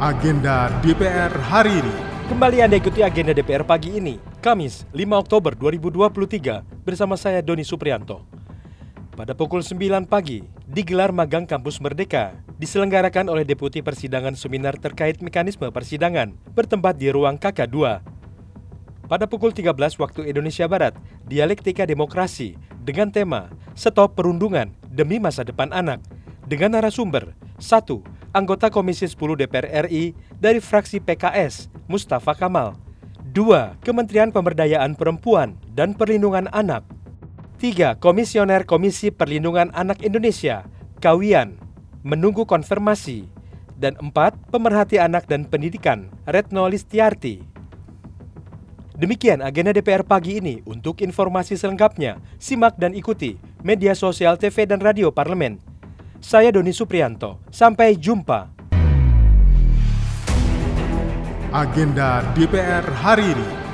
Agenda DPR hari ini. Kembali Anda ikuti agenda DPR pagi ini, Kamis 5 Oktober 2023 bersama saya Doni Suprianto. Pada pukul 9 pagi, digelar magang Kampus Merdeka, diselenggarakan oleh Deputi Persidangan Seminar terkait mekanisme persidangan, bertempat di ruang KK2. Pada pukul 13 waktu Indonesia Barat, Dialektika Demokrasi dengan tema Stop Perundungan Demi Masa Depan Anak dengan narasumber 1. Anggota Komisi 10 DPR RI dari fraksi PKS, Mustafa Kamal 2. Kementerian Pemberdayaan Perempuan dan Perlindungan Anak 3. Komisioner Komisi Perlindungan Anak Indonesia, Kawian, menunggu konfirmasi dan 4. Pemerhati Anak dan Pendidikan, Retno Listiarti. Demikian agenda DPR pagi ini. Untuk informasi selengkapnya, simak dan ikuti media sosial TV dan radio parlemen. Saya Doni Suprianto. Sampai jumpa. Agenda DPR hari ini.